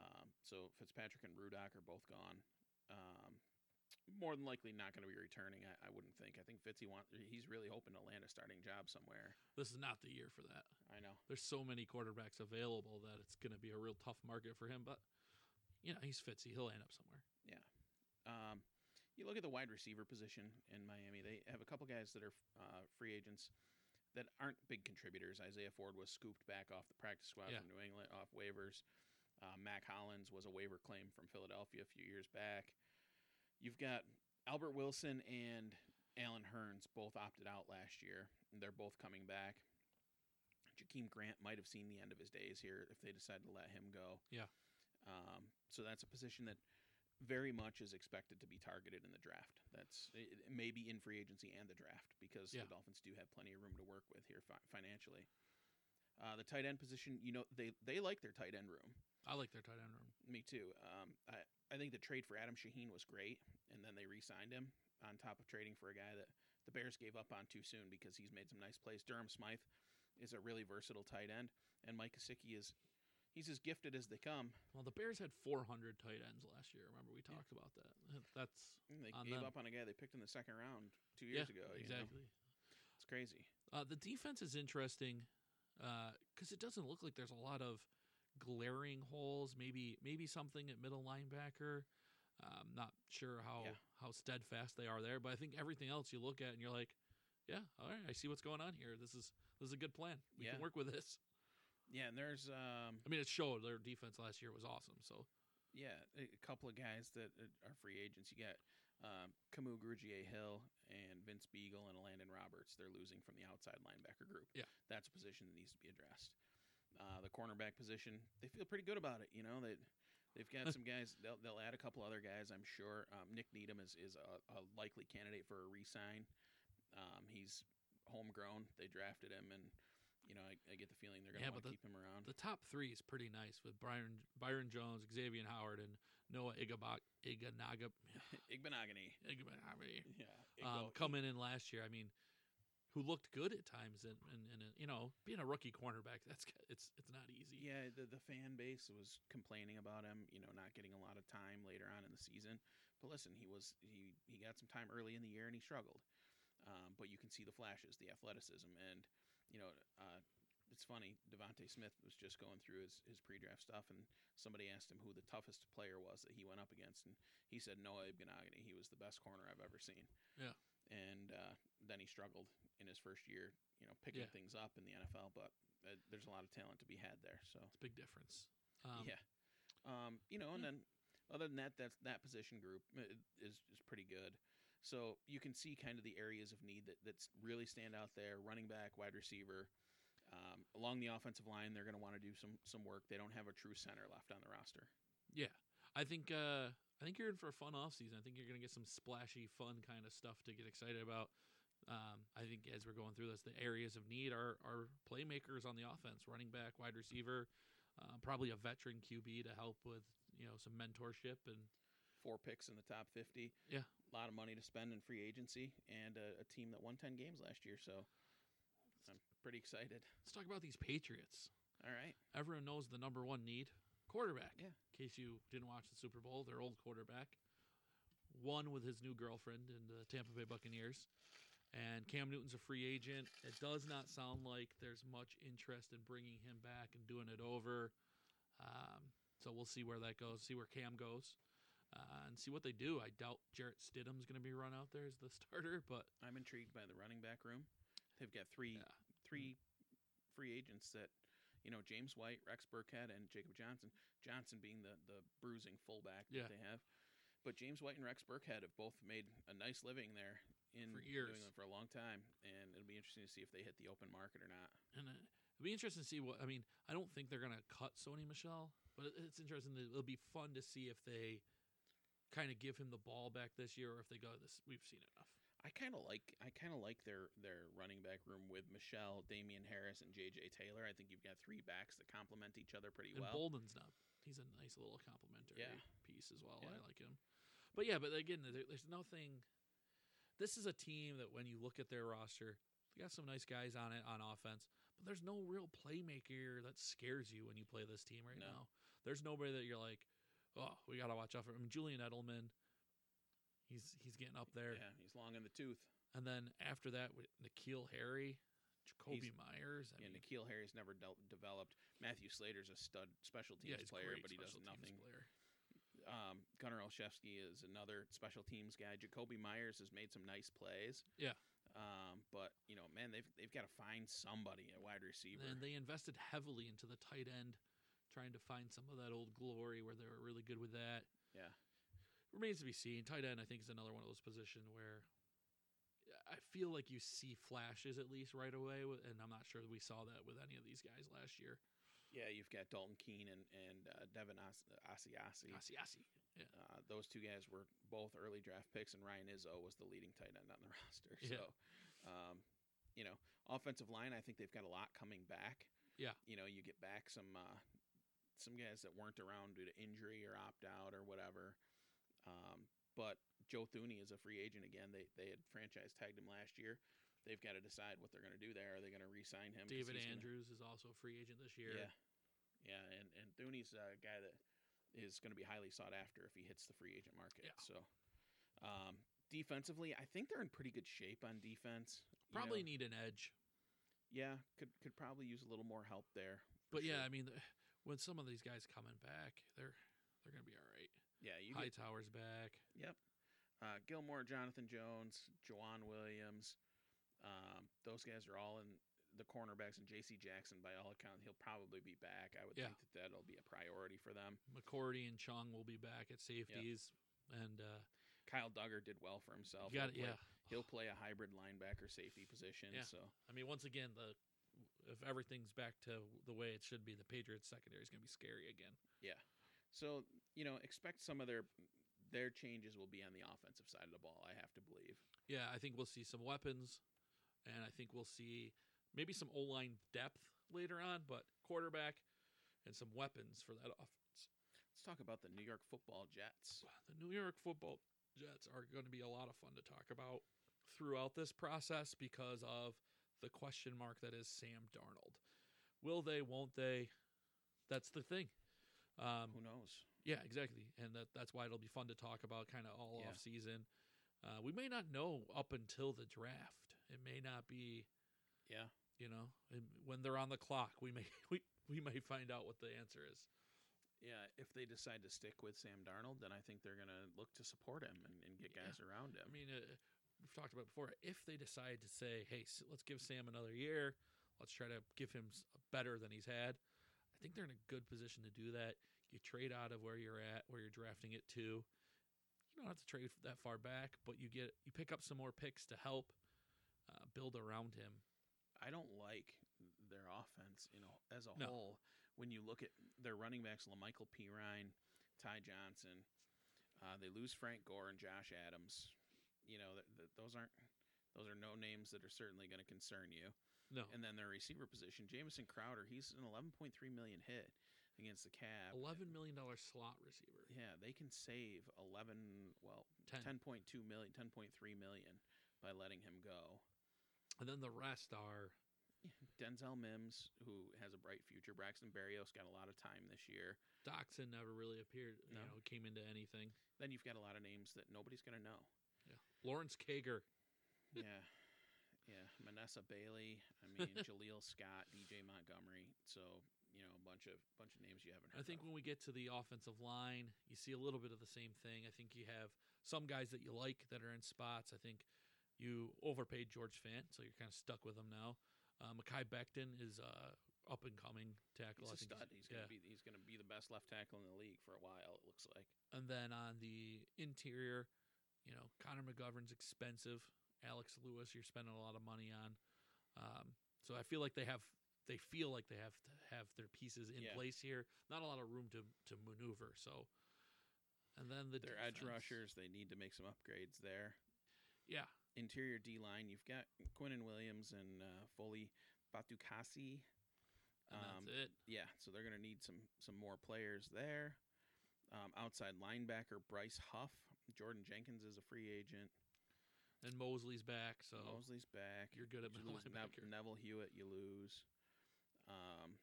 Um, so Fitzpatrick and Rudock are both gone. Um, more than likely, not going to be returning. I, I wouldn't think. I think Fitzy want he's really hoping to land a starting job somewhere. This is not the year for that. I know. There's so many quarterbacks available that it's going to be a real tough market for him. But you know, he's Fitzy. He'll end up somewhere. Yeah. Um, you look at the wide receiver position in Miami. They have a couple guys that are uh, free agents that aren't big contributors. Isaiah Ford was scooped back off the practice squad Yeah. from New England off waivers. Uh, Mack Hollins was a waiver claim from Philadelphia a few years back. You've got Albert Wilson and Allen Hurns both opted out last year. and They're both coming back. Jakeem Grant might have seen the end of his days here if they decide to let him go. Yeah. Um, so that's a position that very much is expected to be targeted in the draft. That's it, it may in free agency and the draft because Yeah. the Dolphins do have plenty of room to work with here fi- financially. Uh, the tight end position, you know, they they like their tight end room. I like their tight end room. Me too. Um, I I think the trade for Adam Shaheen was great, and then they re-signed him on top of trading for a guy that the Bears gave up on too soon because he's made some nice plays. Durham Smythe is a really versatile tight end, and Mike Gesicki is he's as gifted as they come. Well, the Bears had 400 tight ends last year. Remember we Yeah. talked about that. [laughs] That's And They gave them. up on a guy they picked in the second round two yeah, years ago. you know? exactly. It's crazy. Uh, the defense is interesting because it doesn't look like there's a lot of glaring holes. Maybe maybe something at middle linebacker. I'm not sure how Yeah. how steadfast they are there, but I think everything else you look at and you're like, yeah, all right, I see what's going on here. This is this is a good plan. We Yeah. can work with this. Yeah, and there's um I mean, it showed their defense last year was awesome. So yeah a couple of guys that are free agents. You got um, Kamu Grugier-Hill and Vince Biegel and Landon Roberts. They're losing from the outside linebacker group. Yeah. that's a position that needs to be addressed. Uh, the cornerback position, they feel pretty good about it. You know that they've got some guys. They'll they'll add a couple other guys. I'm sure. Um, Nik Needham is is a, a likely candidate for a re-sign. Um, he's homegrown. They drafted him, and you know I, I get the feeling they're going Yeah, to but want to the- keep him around. the top three is pretty nice with Byron Byron Jones, Xavier Howard, and Noah Igabak Iganaga [sighs] Igbenogany. Igbenogany. Yeah. um, coming in last year. I mean, who looked good at times, and and, and you know, being a rookie cornerback, that's it's it's not easy. Yeah, the the fan base was complaining about him, you know, not getting a lot of time later on in the season. But listen, he was he he got some time early in the year and he struggled. Um, but you can see the flashes, the athleticism, and you know, uh, it's funny. DeVonta Smith was just going through his his pre-draft stuff, and somebody asked him who the toughest player was that he went up against, and he said Noah Ibganagani. He was the best corner I've ever seen. Yeah. And uh, then he struggled in his first year, you know, picking Yeah. things up in the NFL. But uh, there's a lot of talent to be had there. So It's a big difference. Um, yeah. Um, you know, and then other than that, that's that position group uh, is is pretty good. So you can see kind of the areas of need that that's really stand out there: running back, wide receiver. Um, along the offensive line, they're going to want to do some some work. They don't have a true center left on the roster. yeah. I think uh, I think you're in for a fun offseason. I think you're gonna get some splashy, fun kind of stuff to get excited about. Um, I think as we're going through this, the areas of need are are playmakers on the offense, running back, wide receiver, uh, probably a veteran QB to help with you know some mentorship and Four picks in the top fifty. Yeah. a lot of money to spend in free agency, and a, a team that won ten games last year. So I'm pretty excited. let's talk about these Patriots. All right. Everyone knows the number one need quarterback. Yeah. In case you didn't watch the Super Bowl, their old quarterback won with his new girlfriend in the Tampa Bay Buccaneers. And Cam Newton's a free agent. It does not sound like there's much interest in bringing him back and doing it over. Um, so we'll see where that goes, see where Cam goes, uh, and see what they do. I doubt Jarrett Stidham's going to be run out there as the [laughs] starter, but I'm intrigued by the running back room. They've got three Yeah. three free agents that you know James White, Rex Burkhead, and Jacob Johnson. Johnson being the the bruising fullback Yeah. that they have. But James White and Rex Burkhead have both made a nice living there in For New years. England for a long time, and it'll be interesting to see if they hit the open market or not. And uh, it'll be interesting to see what I mean. I don't think they're gonna cut Sony Michel, but it's interesting. That it'll be fun to see if they kind of give him the ball back this year, or if they go this. We've seen enough. I kind of like I kind of like their their running back room with Michel, Damien Harris, and J.J. Taylor. I think you've got three backs that complement each other pretty And well. Bolden's not. He's a nice little complimentary Yeah. piece as well. Yeah. I like him. But yeah, but again, there, there's nothing. This is a team that when you look at their roster, they got some nice guys on it on offense, but there's no real playmaker that scares you when you play this team right No. now. There's nobody that you're like, oh, we got to watch out for. I mean, Julian Edelman, he's he's getting up there. Yeah, he's long in the tooth. And then after that, with N'Keal Harry, Jacoby He's- Myers. I yeah, mean, N'Keal Harry's never del- developed. Matthew Slater's a stud special teams yeah, player, but he does nothing. player. Um, Gunnar Olszewski is another special teams guy. Jakobi Meyers has made some nice plays. Yeah. Um, but you know, man, they've they've got to find somebody at wide receiver. And they invested heavily into the tight end, trying to find some of that old glory where they were really good with that. Yeah. Remains to be seen. Tight end, I think, is another one of those positions where I feel like you see flashes at least right away, and I'm not sure we saw that with any of these guys last year. yeah, you've got Dalton Keene and and uh, Devin As- Asiasi. Asi Asi. Yeah. Uh, those two guys were both early draft picks, and Ryan Izzo was the leading tight end on the [laughs] roster. Yeah. Um, you know, offensive line, I think they've got a lot coming back. Yeah. You know, you get back some uh, some guys that weren't around due to injury or opt out or whatever. Um, but Joe Thuney is a free agent again. They they had franchise tagged him last year. They've got to decide what they're going to do there. Are they going to re-sign him? David he's gonna- Andrews is also a free agent this year. yeah, yeah, and and Thuney's a guy that is going to be highly sought after if he hits the free agent market. Yeah. So, um, defensively, I think they're in pretty good shape on defense. You Probably know, need an edge. yeah, could could probably use a little more help there. But yeah. I mean, when some of these guys coming back, they're they're gonna be all. Yeah, you get, Hightower's back. Yep. Uh, Gilmore, Jonathan Jones, Joejuan Williams. Um, those guys are all in the cornerbacks, and J.C. Jackson, by all accounts, he'll probably be back. I would Yeah. think that that'll be a priority for them. McCourty and Chung will be back at safeties, and uh, Kyle Dugger did well for himself. got He'll play- yeah. He'll play a hybrid linebacker safety position. Yeah. So I mean, once again, the if everything's back to the way it should be, the Patriots secondary is gonna be scary again. Yeah. So you know, expect some of their their changes will be on the offensive side of the ball. I have to believe. Yeah, I think we'll see some weapons, and I think we'll see maybe some O line depth later on, but quarterback and some weapons for that offense. Let's talk about the New York Football Jets. The New York Football Jets are going to be a lot of fun to talk about throughout this process because of the question mark that is Sam Darnold. Will they? Won't they? That's the thing. Um, Who knows? Yeah, exactly, and that that's why it'll be fun to talk about kind of all Yeah. off season. Uh, we may not know up until the draft. It may not be, Yeah. you know, when they're on the clock. We may [laughs] we we may find out what the answer is. Yeah, if they decide to stick with Sam Darnold, then I think they're going to look to support him and, and get Yeah. guys around him. I mean, uh, we've talked about it before. If they decide to say, "Hey, let's give Sam another year. Let's try to give him better than he's had," I think they're in a good position to do that. You trade out of where you're at, where you're drafting it to. You don't have to trade that far back, but you get you pick up some more picks to help uh, build around him. I don't like their offense, you know, as a No. whole. When you look at their running backs, La'Mical Perine, Ty Johnson, uh, they lose Frank Gore and Josh Adams. You know, th- th- those aren't those are no names that are certainly going to concern you. No, And then their receiver position, Jamison Crowder, he's an 11.3 million hit against the Cavs. eleven million dollar slot receiver. Yeah, they can save 11, well, 10. 10.2 million, 10.3 million by letting him go. And then the rest are [laughs] Denzel Mims, who has a bright future. Braxton Berrios got a lot of time this year. Doctson never really appeared. You No. know, came into anything. Then you've got a lot of names that nobody's going to know. Yeah, Lawrence Cager. [laughs] yeah. Yeah. Manessa Bailey. I mean, [laughs] Jaleel Scott, DJ Montgomery. So, you know, a bunch of bunch of names you haven't heard I think of. when we get to the offensive line, you see a little bit of the same thing. I think you have some guys that you like that are in spots. I think you overpaid George Fant, so you're kind of stuck with him now. Uh, Mekhi Becton is uh, up and coming tackle. He's a I think stud. He's going yeah. to be he's to be the best left tackle in the league for a while. It looks like. And then on the interior, you know, Connor McGovern's expensive. Alex Lewis, you're spending a lot of money on. Um, so I feel like they have, they feel like they have to have their pieces in Yeah. place here. Not a lot of room to to maneuver. So, and then the Their edge rushers, they need to make some upgrades there. Yeah, Interior D line, you've got Quinnen Williams and uh, Foley Fatukasi. Um, that's it. yeah, so they're going to need some some more players there. Um, outside linebacker Bryce Huff, Jordan Jenkins is a free agent. And Mosley's back, so Mosley's back. you're good at You middle lose Nev- linebacker. Neville Hewitt, you lose. Um,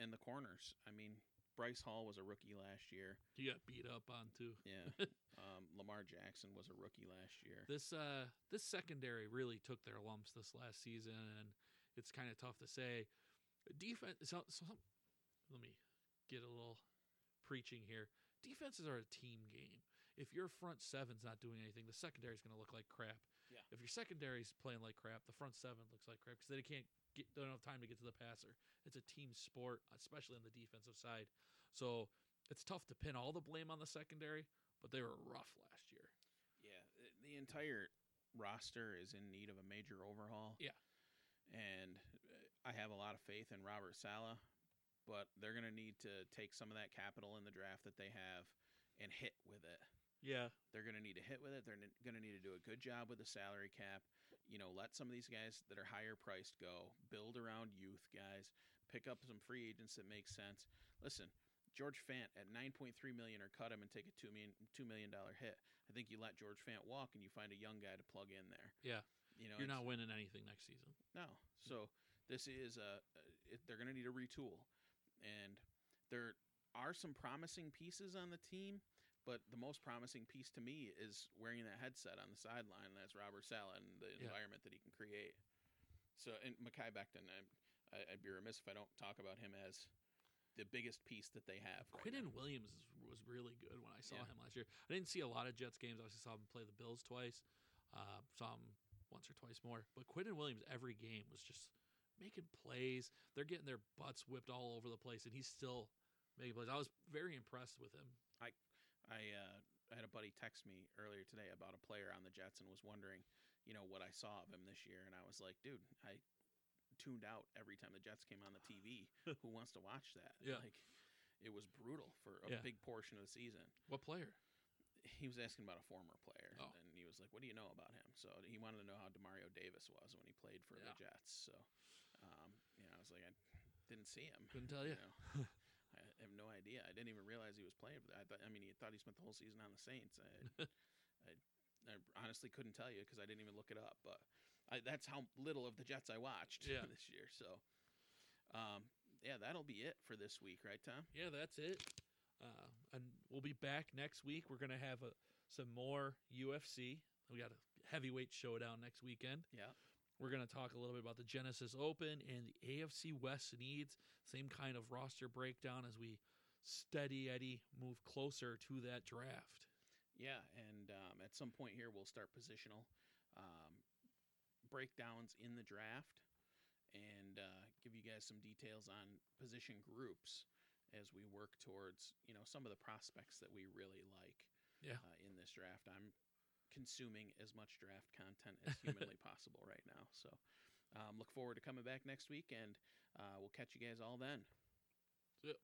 and the corners. I mean, Bryce Hall was a rookie last year. You got beat up on too. Yeah. [laughs] um, Lamar Jackson was a rookie last year. This uh this secondary really took their lumps this last season, and it's kind of tough to say. Defense. So, so let me get a little preaching here. Defenses are a team game. If your front seven's not doing anything, the secondary is going to look like crap. Yeah. If your secondary's playing like crap, the front seven looks like crap because they can't get don't have time to get to the passer. It's a team sport, especially on the defensive side. So it's tough to pin all the blame on the secondary, but they were rough last year. Yeah, the entire roster is in need of a major overhaul. Yeah. and uh, I have a lot of faith in Robert Saleh, but they're going to need to take some of that capital in the draft that they have and hit with it. Yeah. They're going to need to hit with it. They're going to need to do a good job with the salary cap. You know, let some of these guys that are higher priced go. Build around youth guys. pick up some free agents that make sense. Listen, George Fant at 9.3 million or cut him and take a two million two million dollar hit. I think you let George Fant walk and you find a young guy to plug in there. Yeah. You know, You're not winning anything next season. no. So this is a it, they're going to need a retool, and there are some promising pieces on the team. But the most promising piece to me is wearing that headset on the sideline. That's Robert Saleh and the Yeah. environment that he can create. So, and Mekhi Becton, I, I, I'd be remiss if I don't talk about him as the biggest piece that they have. right Quinnen. Williams was really good when I saw Yeah. him last year. I didn't see a lot of Jets games. I obviously saw him play the Bills twice. Uh, saw him once or twice more. But Quinnen Williams every game was just making plays. They're getting their butts whipped all over the place, and he's still making plays. I was very impressed with him. I uh, I had a buddy text me earlier today about a player on the Jets and was wondering, you know, what I saw of him this year, and I was like, dude, I tuned out every time the Jets came on the TV. [laughs] Who wants to watch that? Yeah. like it was brutal for a Yeah. big portion of the season. What player? He was asking about a former player, Oh. and he was like, "What do you know about him?" So he wanted to know how Demario Davis was when he played for Yeah. the Jets. So, um, you know, I was like, I didn't see him. Couldn't tell you. know. [laughs] I have no idea. I didn't even realize he was playing for that. I, thought, I mean, he thought he spent the whole season on the Saints. I, [laughs] I, I honestly couldn't tell you because I didn't even look it up. But I, that's how little of the Jets I watched Yeah. [laughs] this year. So, um, yeah, that'll be it for this week, right, Tom? Yeah, that's it. Uh, and we'll be back next week. We're gonna have a, some more UFC. We got a heavyweight showdown next weekend. Yeah. We're gonna talk a little bit about the Genesis Open and the AFC West needs. Same kind of roster breakdown as we steady Eddie move closer to that draft. Yeah, and um, at some point here, we'll start positional um, breakdowns in the draft and uh, give you guys some details on position groups as we work towards you know some of the prospects that we really like Yeah. uh, in this draft. I'm consuming as much draft content as humanly [laughs] possible right now. So um, look forward to coming back next week, and uh, we'll catch you guys all then. Yep.